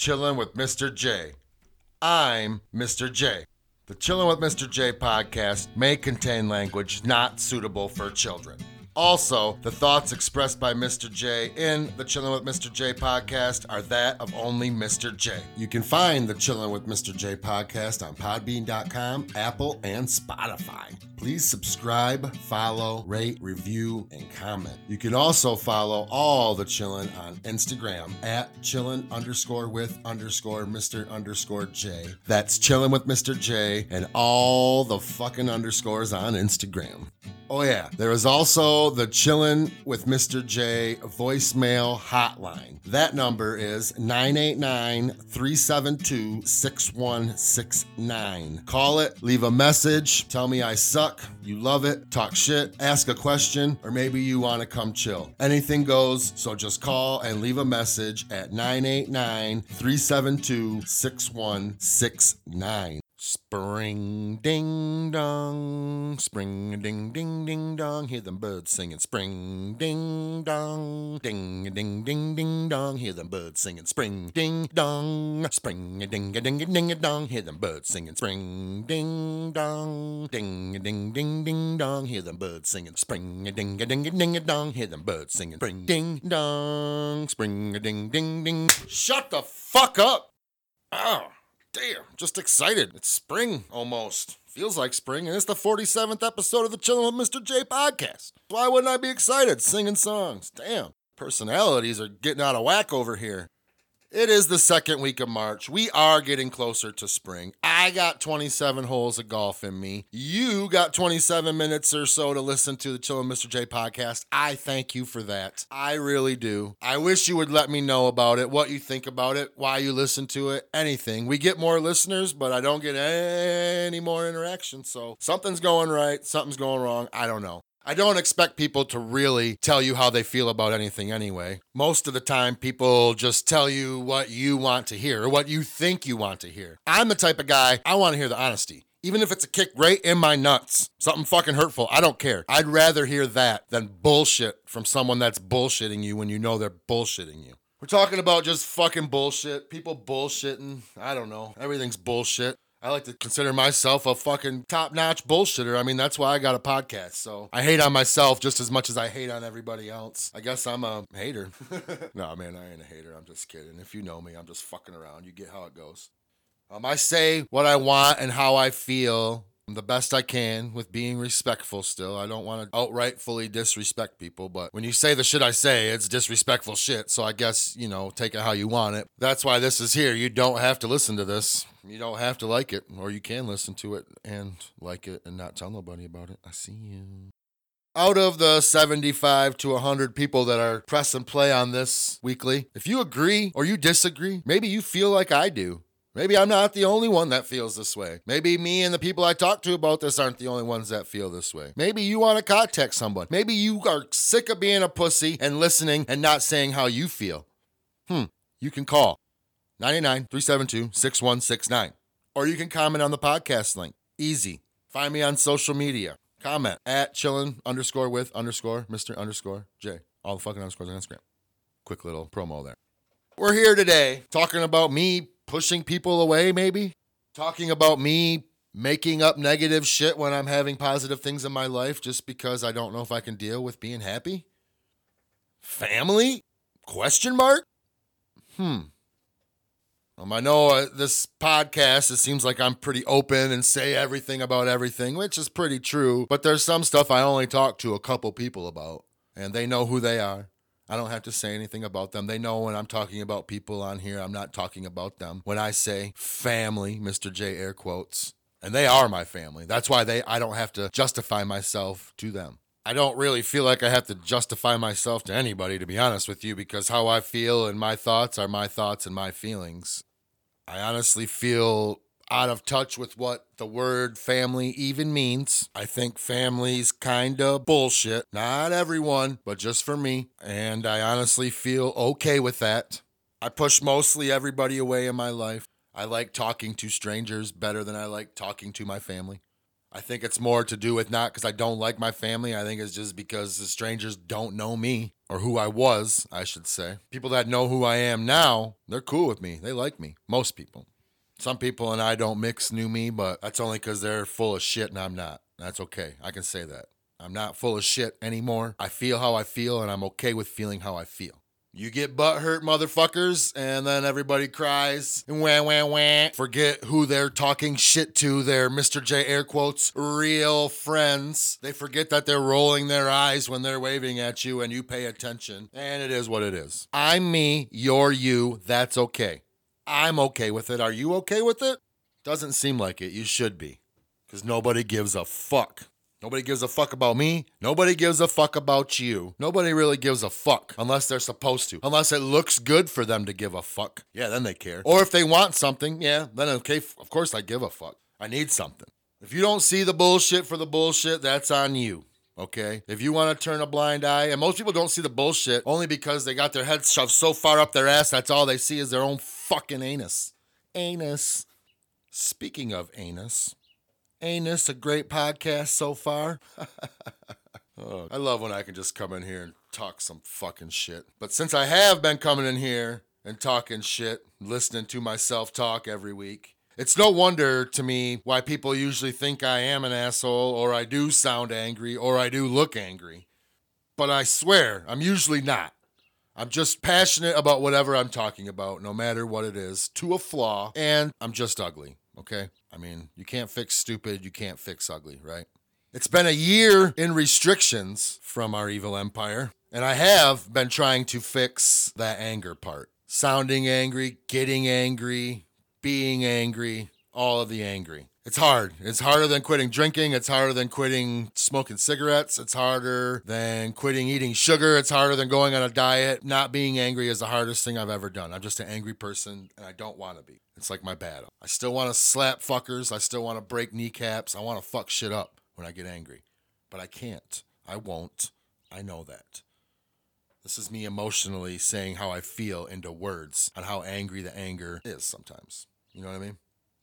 this is Chillin' with Mr. J. I'm Mr. J. The Chillin' with Mr. J podcast may contain language not suitable for children. Also, the thoughts expressed by Mr. J in the Chilling with Mr. J podcast are that of only Mr. J. You can find the Chilling with Mr. J podcast on Podbean.com, Apple, and Spotify. Please subscribe, follow, rate, review, and comment. You can also follow all the Chillin' on Instagram at chillin' underscore with underscore Mr. underscore J. That's Chillin' with Mr. J and all the fucking underscores on Instagram. Oh, yeah. There is also the Chillin' with Mr. J voicemail hotline. That number is 989 372 6169. Call it, leave a message, tell me I suck, you love it, talk shit, ask a question, or maybe you want to come chill. Anything goes, so just call and leave a message at 989 372 6169. Spring ding dong, spring ding ding ding dong. Hear them birds singing. Spring ding dong, ding ding ding ding dong. Hear them birds singing. Spring ding dong, spring ding ding ding dong. Hear them birds singing. Spring ding dong, ding ding ding ding dong. Hear them birds singing. Spring ding ding ding dong. Hear them birds singing. Spring ding dong, spring ding ding ding. Shut the fuck up! Oh. Damn, just excited. It's spring almost. Feels like spring, and it's the 47th episode of the Chillin' with Mr. J podcast. Why wouldn't I be excited singing songs? Damn, personalities are getting out of whack over here. It is the second week of March. We are getting closer to spring. I got 27 holes of golf in me. You got 27 minutes or so to listen to the Chillin' Mr. J podcast. I thank you for that. I really do. I wish you would let me know about it, what you think about it, why you listen to it, anything. We get more listeners, but I don't get any more interaction. So something's going right, something's going wrong. I don't know. I don't expect people to really tell you how they feel about anything anyway. Most of the time, people just tell you what you want to hear or what you think you want to hear. I'm the type of guy, I want to hear the honesty. Even if it's a kick right in my nuts, something fucking hurtful, I don't care. I'd rather hear that than bullshit from someone that's bullshitting you when you know they're bullshitting you. We're talking about just fucking bullshit, people bullshitting. I don't know. Everything's bullshit. I like to consider myself a fucking top notch bullshitter. I mean, that's why I got a podcast. So I hate on myself just as much as I hate on everybody else. I guess I'm a hater. no, man, I ain't a hater. I'm just kidding. If you know me, I'm just fucking around. You get how it goes. Um, I say what I want and how I feel the best I can with being respectful still. I don't want to outright fully disrespect people, but when you say the shit I say, it's disrespectful shit. So I guess, you know, take it how you want it. That's why this is here. You don't have to listen to this. You don't have to like it, or you can listen to it and like it and not tell nobody about it. I see you. Out of the 75 to 100 people that are press and play on this weekly, if you agree or you disagree, maybe you feel like I do. Maybe I'm not the only one that feels this way. Maybe me and the people I talk to about this aren't the only ones that feel this way. Maybe you want to contact someone. Maybe you are sick of being a pussy and listening and not saying how you feel. Hmm. You can call 99 372 6169. Or you can comment on the podcast link. Easy. Find me on social media. Comment at chillin underscore with underscore Mr. underscore J. All the fucking underscores on Instagram. Quick little promo there. We're here today talking about me pushing people away, maybe. Talking about me making up negative shit when I'm having positive things in my life just because I don't know if I can deal with being happy. Family? Question mark? Hmm. Um, I know uh, this podcast, it seems like I'm pretty open and say everything about everything, which is pretty true, but there's some stuff I only talk to a couple people about, and they know who they are. I don't have to say anything about them. They know when I'm talking about people on here, I'm not talking about them. When I say family, Mr. J air quotes, and they are my family. That's why they I don't have to justify myself to them. I I don't really feel like I have to justify myself to anybody, to be honest with you, because how I feel and my thoughts are my thoughts and my feelings. I honestly feel out of touch with what the word family even means. I think family's kind of bullshit. Not everyone, but just for me. And I honestly feel okay with that. I push mostly everybody away in my life. I like talking to strangers better than I like talking to my family. I think it's more to do with not because I don't like my family. I think it's just because the strangers don't know me or who I was, I should say. People that know who I am now, they're cool with me. They like me. Most people. Some people and I don't mix new me, but that's only because they're full of shit and I'm not. That's okay. I can say that. I'm not full of shit anymore. I feel how I feel and I'm okay with feeling how I feel. You get butt hurt, motherfuckers, and then everybody cries and wah wah wah. Forget who they're talking shit to. They're Mr. J air quotes real friends. They forget that they're rolling their eyes when they're waving at you and you pay attention. And it is what it is. I'm me, you're you. That's okay. I'm okay with it. Are you okay with it? Doesn't seem like it. You should be. Because nobody gives a fuck. Nobody gives a fuck about me. Nobody gives a fuck about you. Nobody really gives a fuck unless they're supposed to. Unless it looks good for them to give a fuck. Yeah, then they care. Or if they want something, yeah, then okay, of course I give a fuck. I need something. If you don't see the bullshit for the bullshit, that's on you. Okay? If you want to turn a blind eye, and most people don't see the bullshit only because they got their heads shoved so far up their ass, that's all they see is their own fucking anus. Anus. Speaking of anus, Anus, a great podcast so far. oh, I love when I can just come in here and talk some fucking shit. But since I have been coming in here and talking shit, listening to myself talk every week, it's no wonder to me why people usually think I am an asshole or I do sound angry or I do look angry. But I swear, I'm usually not. I'm just passionate about whatever I'm talking about, no matter what it is, to a flaw, and I'm just ugly, okay? I mean, you can't fix stupid, you can't fix ugly, right? It's been a year in restrictions from our evil empire, and I have been trying to fix that anger part. Sounding angry, getting angry, being angry, all of the angry. It's hard. It's harder than quitting drinking. It's harder than quitting smoking cigarettes. It's harder than quitting eating sugar. It's harder than going on a diet. Not being angry is the hardest thing I've ever done. I'm just an angry person and I don't want to be. It's like my battle. I still want to slap fuckers. I still want to break kneecaps. I want to fuck shit up when I get angry. But I can't. I won't. I know that. This is me emotionally saying how I feel into words on how angry the anger is sometimes. You know what I mean?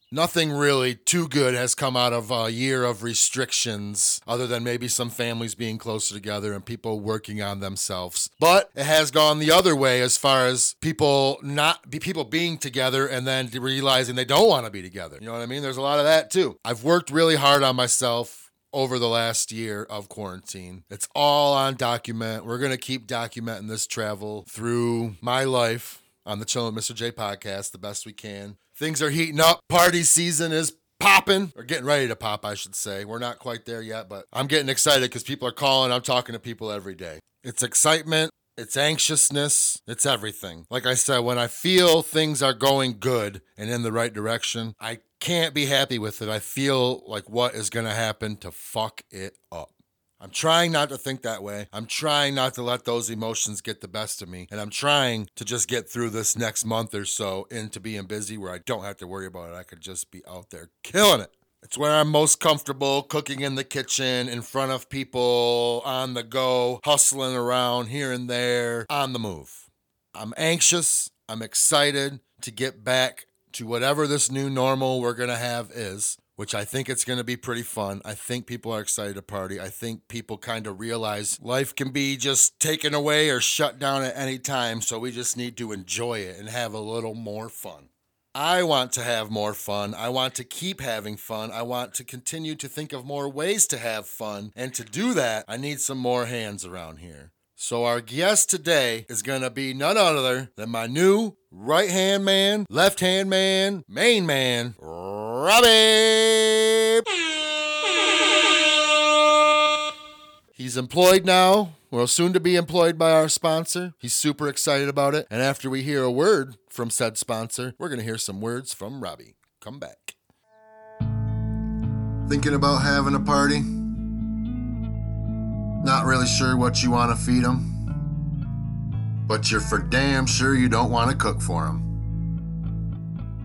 Nothing really too good has come out of a year of restrictions, other than maybe some families being closer together and people working on themselves. But it has gone the other way as far as people not be people being together and then realizing they don't want to be together. You know what I mean? There's a lot of that too. I've worked really hard on myself over the last year of quarantine. It's all on document. We're going to keep documenting this travel through my life on the Chillin' Mr. J podcast the best we can. Things are heating up. Party season is popping or getting ready to pop, I should say. We're not quite there yet, but I'm getting excited because people are calling. I'm talking to people every day. It's excitement. It's anxiousness. It's everything. Like I said, when I feel things are going good and in the right direction, I can't be happy with it. I feel like what is going to happen to fuck it up. I'm trying not to think that way. I'm trying not to let those emotions get the best of me. And I'm trying to just get through this next month or so into being busy where I don't have to worry about it. I could just be out there killing it. It's where I'm most comfortable cooking in the kitchen, in front of people, on the go, hustling around here and there, on the move. I'm anxious. I'm excited to get back to whatever this new normal we're going to have is which I think it's going to be pretty fun. I think people are excited to party. I think people kind of realize life can be just taken away or shut down at any time, so we just need to enjoy it and have a little more fun. I want to have more fun. I want to keep having fun. I want to continue to think of more ways to have fun. And to do that, I need some more hands around here. So, our guest today is going to be none other than my new right hand man, left hand man, main man, Robbie. He's employed now. Well, soon to be employed by our sponsor. He's super excited about it. And after we hear a word from said sponsor, we're going to hear some words from Robbie. Come back. Thinking about having a party? Not really sure what you want to feed them, but you're for damn sure you don't want to cook for them.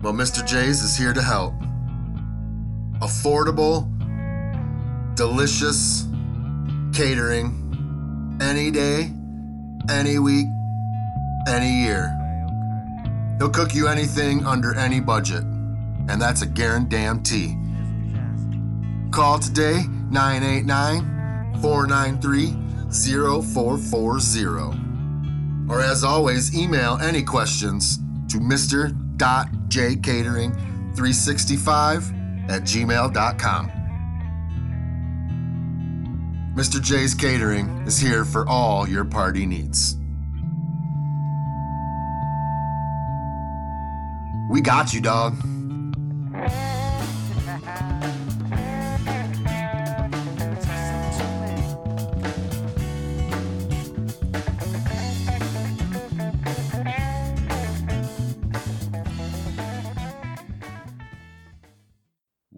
Well, Mr. J's is here to help. Affordable, delicious catering any day, any week, any year. He'll cook you anything under any budget, and that's a guarantee. Call today 989 493 0440. Or as always, email any questions to mr.jcatering365 at gmail.com. Mr. J's Catering is here for all your party needs. We got you, dog.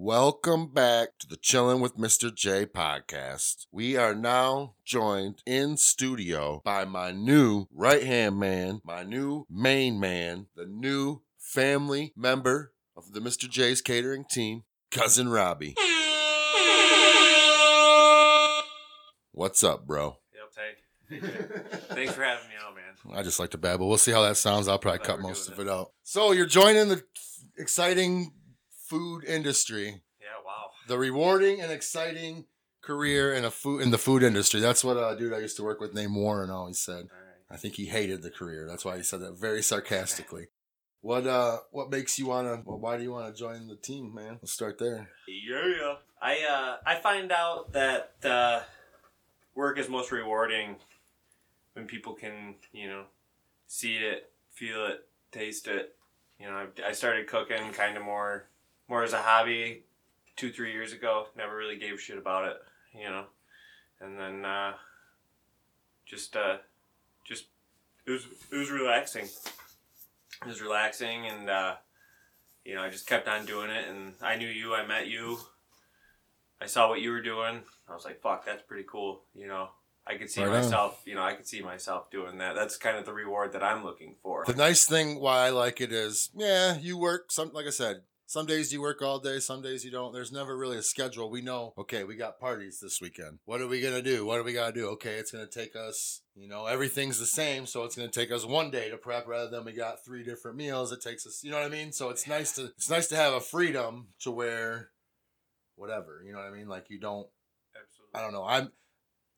Welcome back to the Chillin' with Mr. J podcast. We are now joined in studio by my new right hand man, my new main man, the new family member of the Mr. J's catering team, cousin Robbie. What's up, bro? Yep, hey. Thanks for having me out, man. I just like to babble. We'll see how that sounds. I'll probably Glad cut we're most of it out. So you're joining the exciting food industry, Yeah, wow. the rewarding and exciting career in a food in the food industry. That's what a dude I used to work with named Warren always said. Right. I think he hated the career. That's why he said that very sarcastically. What uh what makes you wanna well, why do you wanna join the team, man? Let's start there. Yeah, yeah. I uh I find out that uh, work is most rewarding when people can you know see it, feel it, taste it. You know, I, I started cooking kind of more more as a hobby two three years ago. Never really gave a shit about it. You know, and then uh, just uh, just it was it was relaxing. It was relaxing and. Uh, you know, I just kept on doing it, and I knew you. I met you. I saw what you were doing. I was like, "Fuck, that's pretty cool." You know, I could see Right on. myself. You know, I could see myself doing that. That's kind of the reward that I'm looking for. The nice thing why I like it is, yeah, you work some like I said, some days you work all day, some days you don't. There's never really a schedule. We know, okay, we got parties this weekend. What are we gonna do? What are we going to do? Okay, it's gonna take us, you know, everything's the same, so it's gonna take us one day to prep rather than we got three different meals. It takes us you know what I mean? So it's nice to it's nice to have a freedom to where whatever, you know what I mean? Like you don't Absolutely. I don't know. I'm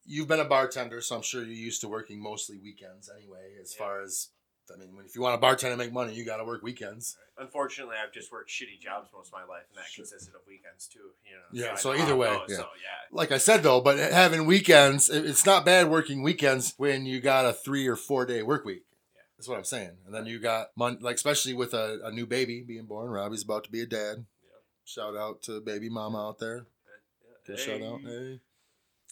you've been a bartender, so I'm sure you're used to working mostly weekends anyway. As Yeah. far as I mean, if you want to bartender and make money, you got to work weekends. Unfortunately, I've just worked shitty jobs most of my life, and that Sure. consisted of weekends too. You know. Yeah, I so either way, goes, yeah. So yeah. Like I said though, but having weekends, it's not bad working weekends when you got a three or four day work week. Yeah. That's what I'm saying. And then you got mon- like especially with a, a new baby being born. Robbie's about to be a dad. Shout out to baby mama out there. Yeah. Give shout out. Hey. Hey.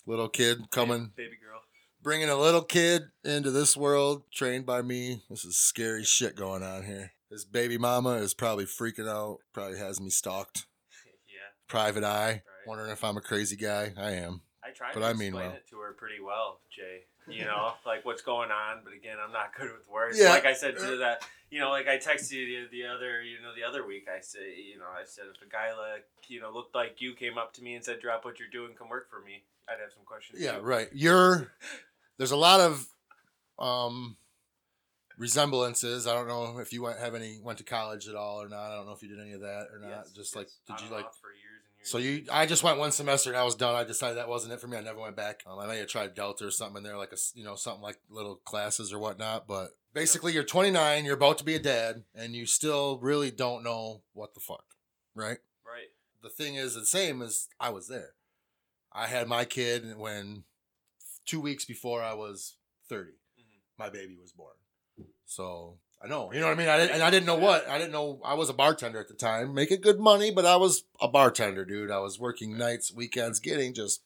Little kid coming baby girl. Bringing a little kid into this world trained by me. This is scary shit going on here. This baby mama is probably freaking out, probably has me stalked. yeah. Private eye, Right. wondering if I'm a crazy guy. I am. I tried But to I mean explain well. it to her pretty well, Jay. You know, like what's going on, but again, I'm not good with words. Yeah. Like I said to uh. that, you know, like I texted you the, the other, you know, the other week. I say, you know, I said if a guy like, you know, looked like you came up to me and said, "Drop what you're doing, come work for me," I'd have some questions. Yeah, too. right. You're there's a lot of um resemblances. I don't know if you went have any went to college at all or not. I don't know if you did any of that or not. Yes, Just yes. like did you like for years and years So you. I just went one semester and I was done. I decided that wasn't it for me. I never went back. Um, I may have tried Delta or something in there, like a you know, something like little classes or whatnot. But basically, you're 29, you're about to be a dad, and you still really don't know what the fuck, right? right. The thing is the same as I was there. I had my kid when two weeks before I was 30, Mhm. my baby was born. So I know, you know what I mean. I didn't, and I didn't know what I didn't know. I was a bartender at the time, making good money, but I was a bartender, dude. I was working nights, weekends, getting just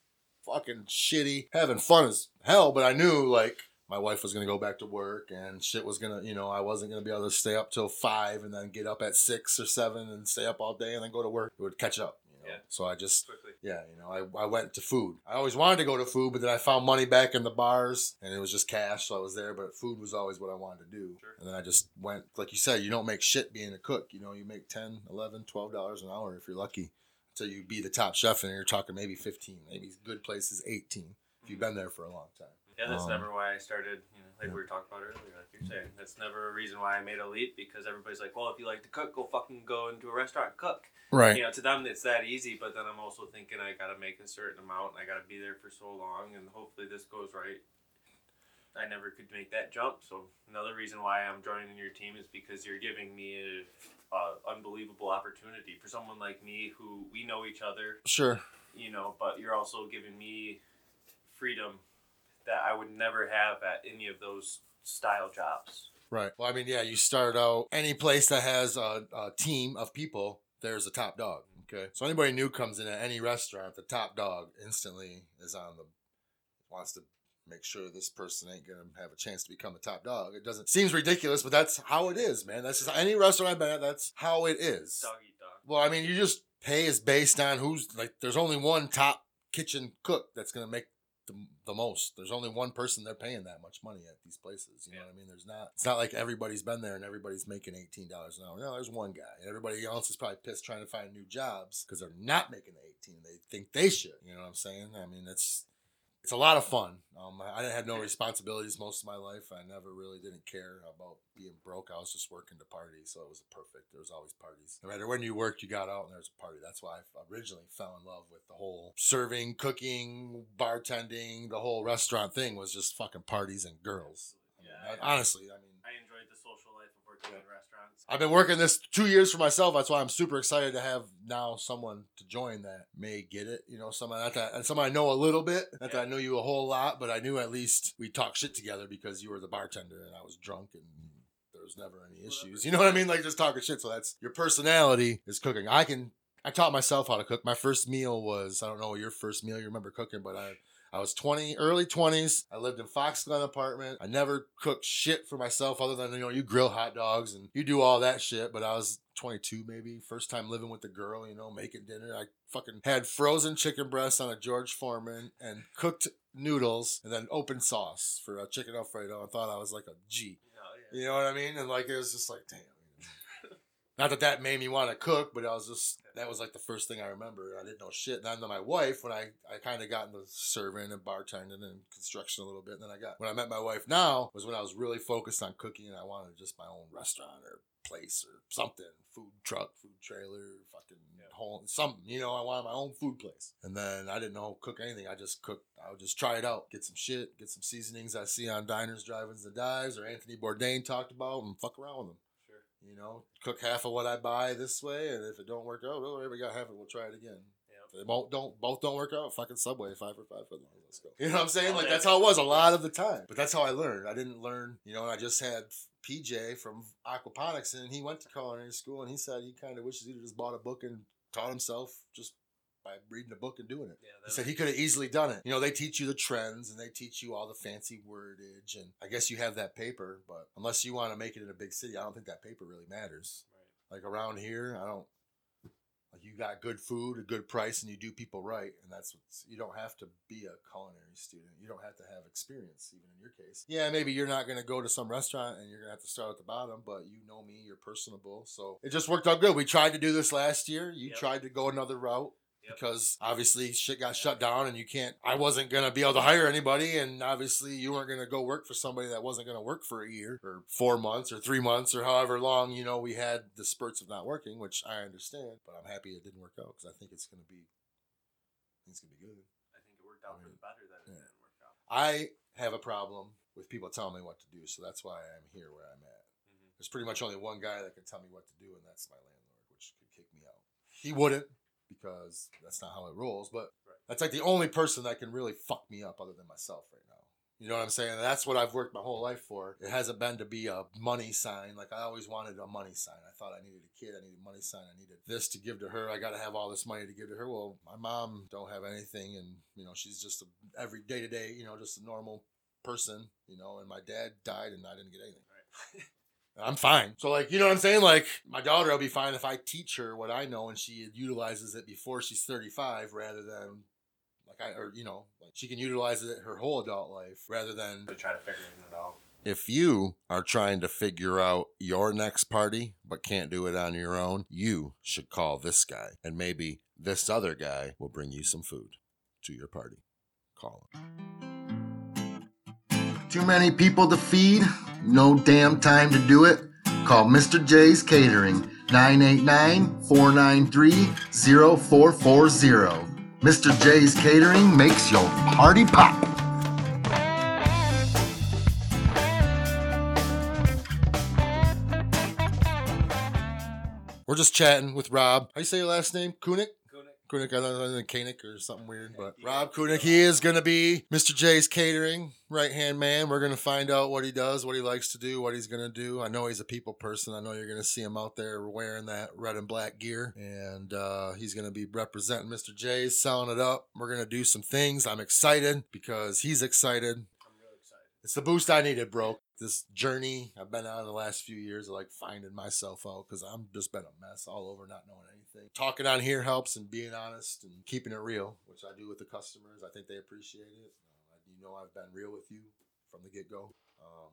fucking shitty, having fun as hell. But I knew like my wife was gonna go back to work and shit was gonna, you know, I wasn't gonna be able to stay up till five and then get up at six or seven and stay up all day and then go to work. It would catch up. Know? Yeah. So I just quickly. yeah, you know, I, I went to food. I always wanted to go to food, but then I found money back in the bars and it was just cash, so I was there, but food was always what I wanted to do. Sure. And then I just went, like you said, you don't make shit being a cook. You know, you make 10, 11, 12 dollars an hour if you're lucky until you be the top chef and you're talking maybe 15, maybe good places 18 if you've mm-hmm. been there for a long time. Yeah, that's Um, never why I started. You know, like yeah. we were talking about earlier, like you're saying, that's never a reason why I made a leap because everybody's like, well, if you like to cook, go fucking go into a restaurant and cook. Right. You know, to them it's that easy, but then I'm also thinking I gotta make a certain amount and I gotta be there for so long, and hopefully this goes right. I never could make that jump, so another reason why I'm joining your team is because you're giving me a, a unbelievable opportunity for someone like me who we know each other Sure. you know, but you're also giving me freedom that I would never have at any of those style jobs. Right. Well, I mean, yeah, you start out any place that has a, a team of people, there's a top dog. Okay. So anybody new comes in at any restaurant, the top dog instantly is on the wants to make sure this person ain't gonna have a chance to become a top dog. It doesn't seems ridiculous, but that's how it is, man. That's just any restaurant I've been at. That's how it is. Dog eat dog. Well, I mean, you just pay is based on who's like. There's only one top kitchen cook that's gonna make the, most. There's only one person they're paying that much money at these places. You know what I mean? There's not. It's not like everybody's been there and everybody's making eighteen dollars an hour. No, there's one guy. And everybody else is probably pissed trying to find new jobs because they're not making the eighteen. They think they should. You know what I'm saying? I mean, it's it's a lot of fun. Um, I didn't have no responsibilities most of my life. I never really didn't care about being broke. I was just working to party, so it was perfect. There was always parties. No matter when you worked, you got out and there was a party. That's why I originally fell in love with the whole serving, cooking, bartending, the whole restaurant thing was just fucking parties and girls. I mean, Yeah, I- honestly, I mean. I enjoyed the social life of working in restaurants. I've been working this two years for myself. That's why I'm super excited to have now someone to join that may get it. You know, someone not that and someone I know a little bit. Not that I knew you a whole lot, but I knew at least we talked shit together because you were the bartender and I was drunk and there was never any issues. You know what I mean? Like just talking shit. So that's your personality is cooking. I can I taught myself how to cook. My first meal was I don't know your first meal you remember cooking, but I I was 20, early 20s. I lived in Fox Glen apartment. I never cooked shit for myself other than, you know, you grill hot dogs and you do all that shit. But I was 22 maybe. First time living with the girl, you know, making dinner. I fucking had frozen chicken breasts on a George Foreman and cooked noodles and then open sauce for a chicken Alfredo. I thought I was like a G. You know, yeah. You know what I mean? And like it was just like, damn. Not that that made me want to cook, but I was just that was like the first thing I remember. I didn't know shit. And then my wife, when I I kind of got into serving and bartending and construction a little bit, and then I got when I met my wife now was when I was really focused on cooking and I wanted just my own restaurant or place or something, food truck, food trailer, fucking home, something. You know, I wanted my own food place. And then I didn't know cook anything. I just cooked. I would just try it out, get some shit, get some seasonings I see on diners, drive-ins, and dives, or Anthony Bourdain talked about, and fuck around with them. You know, cook half of what I buy this way, and if it don't work out, oh, well, we got half of it. We'll try it again. Yep. If they won't don't both don't work out. Fucking Subway five for five for them. Let's go. You know what I'm saying? Oh, Like that's how it was a lot of the time. But that's how I learned. I didn't learn. You know, I just had PJ from aquaponics, and he went to culinary school, and he said he kind of wishes he'd just bought a book and taught himself just by reading a book and doing it. Yeah, He said he could have easily done it. You know, they teach you the trends and they teach you all the fancy wordage, and I guess you have that paper, but unless you want to make it in a big city, I don't think that paper really matters. right. Like around here, I don't. Like you got good food, a good price, and you do people right, and that's what you don't have to be a culinary student. You don't have to have experience, even in your case. Yeah, maybe you're not gonna go to some restaurant and you're gonna have to start at the bottom, but you know me, you're personable, so it just worked out good. We tried to do this last year. You Yep. tried to go another route Yep. because obviously shit got shut down and you can't I wasn't gonna be able to hire anybody and obviously you weren't gonna go work for somebody that wasn't gonna work for a year or four months or three months or however long, you know, we had the spurts of not working, which I understand, but I'm happy it didn't work out because I think it's gonna be I it's gonna be good. I think it worked out for the better that it Yeah. didn't work out. I have a problem with people telling me what to do, so that's why I'm here where I'm at. Mhm. There's pretty much only one guy that can tell me what to do, and that's my landlord, which could kick me out. He wouldn't because that's not how it rolls, but Right. that's like the only person that can really fuck me up other than myself right now. You know what I'm saying? That's what I've worked my whole life for. It hasn't been to be a money sign. Like I always wanted a money sign. I thought I needed a kid. I needed a money sign. I needed this to give to her. I got to have all this money to give to her. Well, my mom don't have anything, and you know she's just a every day to day, you know, just a normal person, you know. And my dad died, and I didn't get anything. Right. I'm fine. So like, you know what I'm saying? Like my daughter will be fine if I teach her what I know and she utilizes it before she's 35 rather than like I or you know, like she can utilize it her whole adult life rather than To try to figure it out. if you are trying to figure out your next party but can't do it on your own, you should call this guy and maybe this other guy will bring you some food to your party. Call him. Too many people to feed? No damn time to do it? Call Mr. J's Catering 989 493 0440. Mr. J's Catering makes your party pop. We're just chatting with Rob. How you say your last name? Kunik? I don't know, Koenig or something weird, but Yeah. Rob Kunik, he is going to be Mr. J's catering right hand man. We're going to find out what he does, what he likes to do, what he's going to do. I know he's a people person. I know you're going to see him out there wearing that red and black gear, and uh, he's going to be representing Mr. J's, selling it up. We're going to do some things. I'm excited because he's excited. I'm really excited. It's the boost I needed, bro. This journey I've been on the last few years of like finding myself out because I'm just been a mess all over, not knowing Talking on here helps and being honest and keeping it real, which I do with the customers. I think they appreciate it. Uh, you know, I've been real with you from the get go. Um,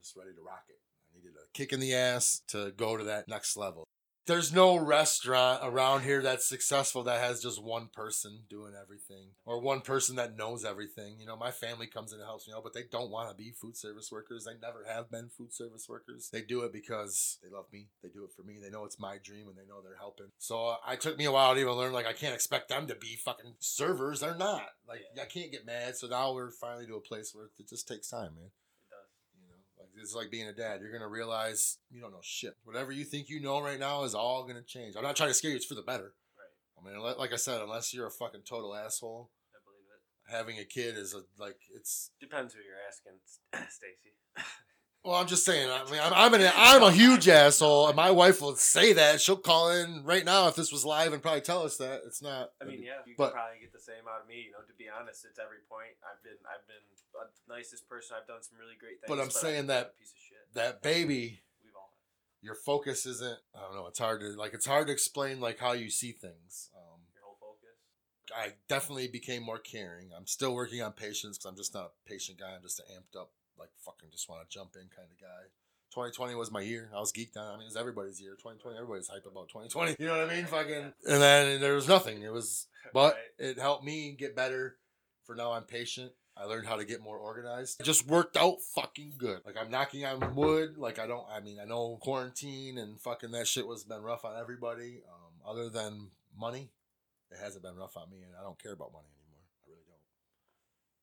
just ready to rock it. I needed a kick in the ass to go to that next level. There's no restaurant around here that's successful that has just one person doing everything or one person that knows everything. You know, my family comes in and helps me out, but they don't want to be food service workers. They never have been food service workers. They do it because they love me. They do it for me. They know it's my dream and they know they're helping. So uh, I took me a while to even learn, like, I can't expect them to be fucking servers. They're not. Like, I can't get mad. So now we're finally to a place where it just takes time, man. It does. You know, like it's like being a dad. You're gonna realize you don't know shit. Whatever you think you know right now is all gonna change. I'm not trying to scare you. It's for the better. Right. I mean, like I said, unless you're a fucking total asshole, I believe it. having a kid is a like it's. Depends who you're asking, Stacy. Well, I'm just saying. I mean, I'm I'm, an, I'm a huge asshole, and my wife will say that. She'll call in right now if this was live and probably tell us that it's not. I mean, yeah, you But- can probably get the same out of me. You know, to be honest, it's every point. I've been, I've been the nicest person. I've done some really great things. But I'm I've saying that- piece of shit. that baby. We've all. Your focus isn't. I don't know. It's hard to like. It's hard to explain like how you see things. Um, Your whole focus. I definitely became more caring. I'm still working on patience because I'm just not a patient guy. I'm just an amped up, like fucking just want to jump in kind of guy. 2020 was my year. I was geeked on. I mean, it's everybody's year. 2020, everybody's hype about 2020. You know what I mean? Fucking. And then there was nothing. It was, but it helped me get better. For now, I'm patient. I learned how to get more organized. It just worked out fucking good. Like I'm knocking on wood. Like I don't. I mean, I know quarantine and fucking that shit was been rough on everybody. Um, other than money, it hasn't been rough on me, and I don't care about money anymore.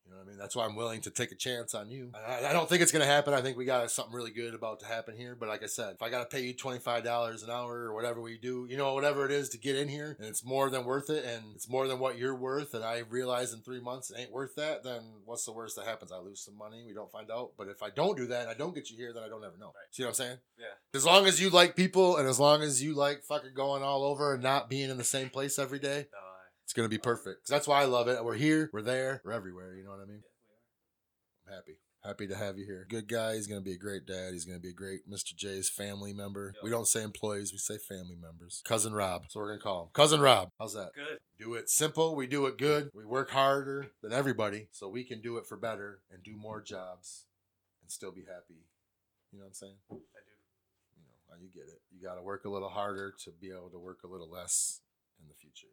I. You know what I mean? That's why I'm willing to take a chance on you. I, I don't think it's gonna happen. I think we got something really good about to happen here. But like I said, if I gotta pay you twenty five dollars an hour or whatever we do, you know, whatever it is to get in here, and it's more than worth it, and it's more than what you're worth, and I realize in three months it ain't worth that, then what's the worst that happens? I lose some money. We don't find out. But if I don't do that and I don't get you here, then I don't ever know. Right. See what I'm saying? Yeah. As long as you like people, and as long as you like fucking going all over and not being in the same place every day, No. It's gonna be perfect. 'Cause that's why I love it. We're here, we're there, we're everywhere. You know what I mean? We are. I'm happy. Happy to have you here. Good guy. He's gonna be a great dad. He's gonna be a great Mr. J's family member. Yep. We don't say employees, we say family members. Cousin Rob. So we're gonna call him. Cousin Rob. How's that? Good. Do it simple, we do it good. We work harder than everybody, so we can do it for better and do more jobs and still be happy. You know what I'm saying? I do. you know, you get it. You got to work a little harder to be able to work a little less in the future.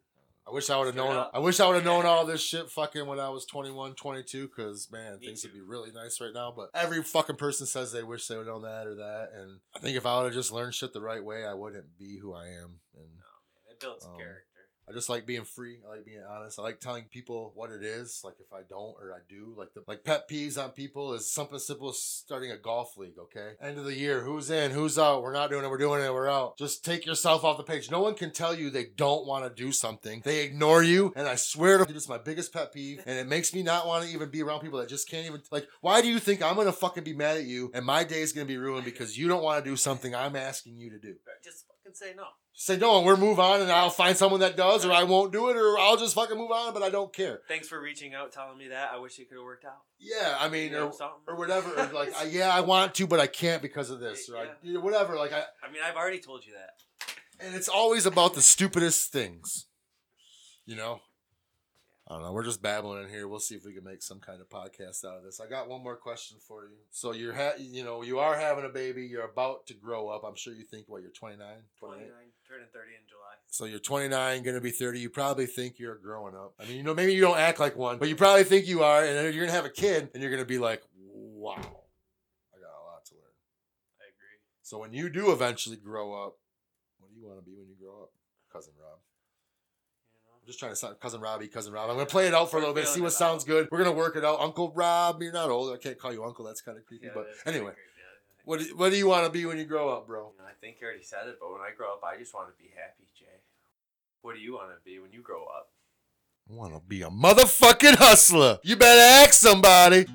I wish I would have known. up. I wish I would have known all this shit fucking when I was 21, 22, because man, Me things would be really nice right now. But every fucking person says they wish they would know that or that, and I think if I would have just learned shit the right way, I wouldn't be who I am. And No, man. It builds Um, character. I just like being free. I like being honest. I like telling people what it is. Like if I don't or I do, like the like pet peeves on people is something simple as starting a golf league. Okay, end of the year, who's in, who's out? We're not doing it. We're doing it. We're out. Just take yourself off the page. No one can tell you they don't want to do something. They ignore you, and I swear to this is my biggest pet peeve, and it makes me not want to even be around people that just can't even like. Why do you think I'm gonna fucking be mad at you and my day is gonna be ruined because you don't want to do something I'm asking you to do? Just fucking say no. Say no, and we'll move on, and I'll find someone that does, or I won't do it, or I'll just fucking move on, but I don't care. Thanks for reaching out, telling me that. I wish it could have worked out. Yeah, I mean, You know, or, or whatever. Or like, I, yeah, I want to, but I can't because of this, or I, you whatever. Like, I, I mean, I've already told you that. and it's always about the stupidest things, you know. I don't know. We're just babbling in here. We'll see if we can make some kind of podcast out of this. I got one more question for you. So you're, ha- you know, you are having a baby. You're about to grow up. I'm sure you think what you're 29, 28. 29, turning 30 in July. So you're 29, going to be 30. You probably think you're growing up. I mean, you know, maybe you don't act like one, but you probably think you are. And then you're going to have a kid, and you're going to be like, wow, I got a lot to learn. I agree. So when you do eventually grow up, what do you want to be when you grow up, cousin Rob? You know? I'm just trying to sound cousin Robbie, cousin Rob. I'm gonna play it out for a little bit, see what sounds good. We're gonna work it out. Uncle Rob, you're not old. I can't call you uncle. That's kind of creepy. Yeah, but anyway, yeah. what do, what do you want to be when you grow up, bro? You know, I think you already said it, but when I grow up, I just want to be happy, Jay. What do you want to be when you grow up? I want to be a motherfucking hustler. You better ask somebody.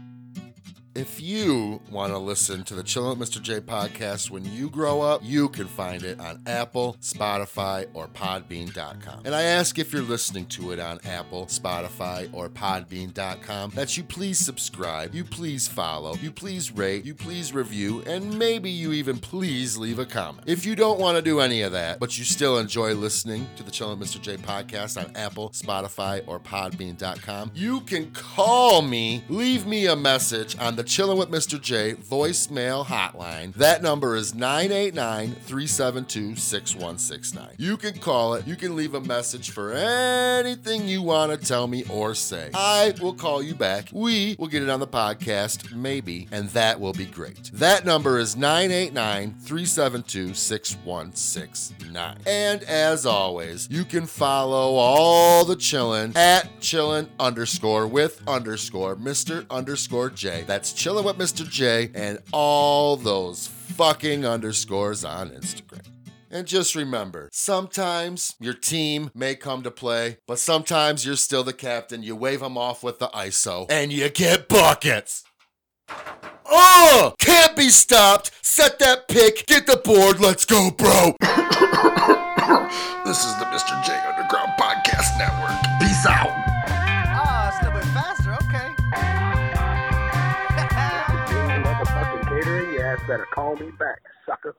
If you want to listen to the Chillin' Mr. J podcast when you grow up, you can find it on Apple, Spotify, or Podbean.com. And I ask if you're listening to it on Apple, Spotify, or Podbean.com that you please subscribe, you please follow, you please rate, you please review, and maybe you even please leave a comment. If you don't want to do any of that, but you still enjoy listening to the Chillin' Mr. J podcast on Apple, Spotify, or Podbean.com, you can call me, leave me a message on the Chillin' with Mr. J voicemail hotline. That number is 989 372 6169. You can call it, you can leave a message for anything you want to tell me or say. I will call you back. We will get it on the podcast, maybe, and that will be great. That number is 989 372 6169. And as always, you can follow all the chillin' at chillin' underscore with underscore Mr. underscore J. That's chillin' with Mr. J and all those fucking underscores on Instagram. And just remember, sometimes your team may come to play, but sometimes you're still the captain. You wave them off with the ISO, and you get buckets. Oh, can't be stopped. Set that pick, get the board, let's go, bro. this is the Mr. J Underground Podcast Network. Peace out. Ass better call me back, sucker.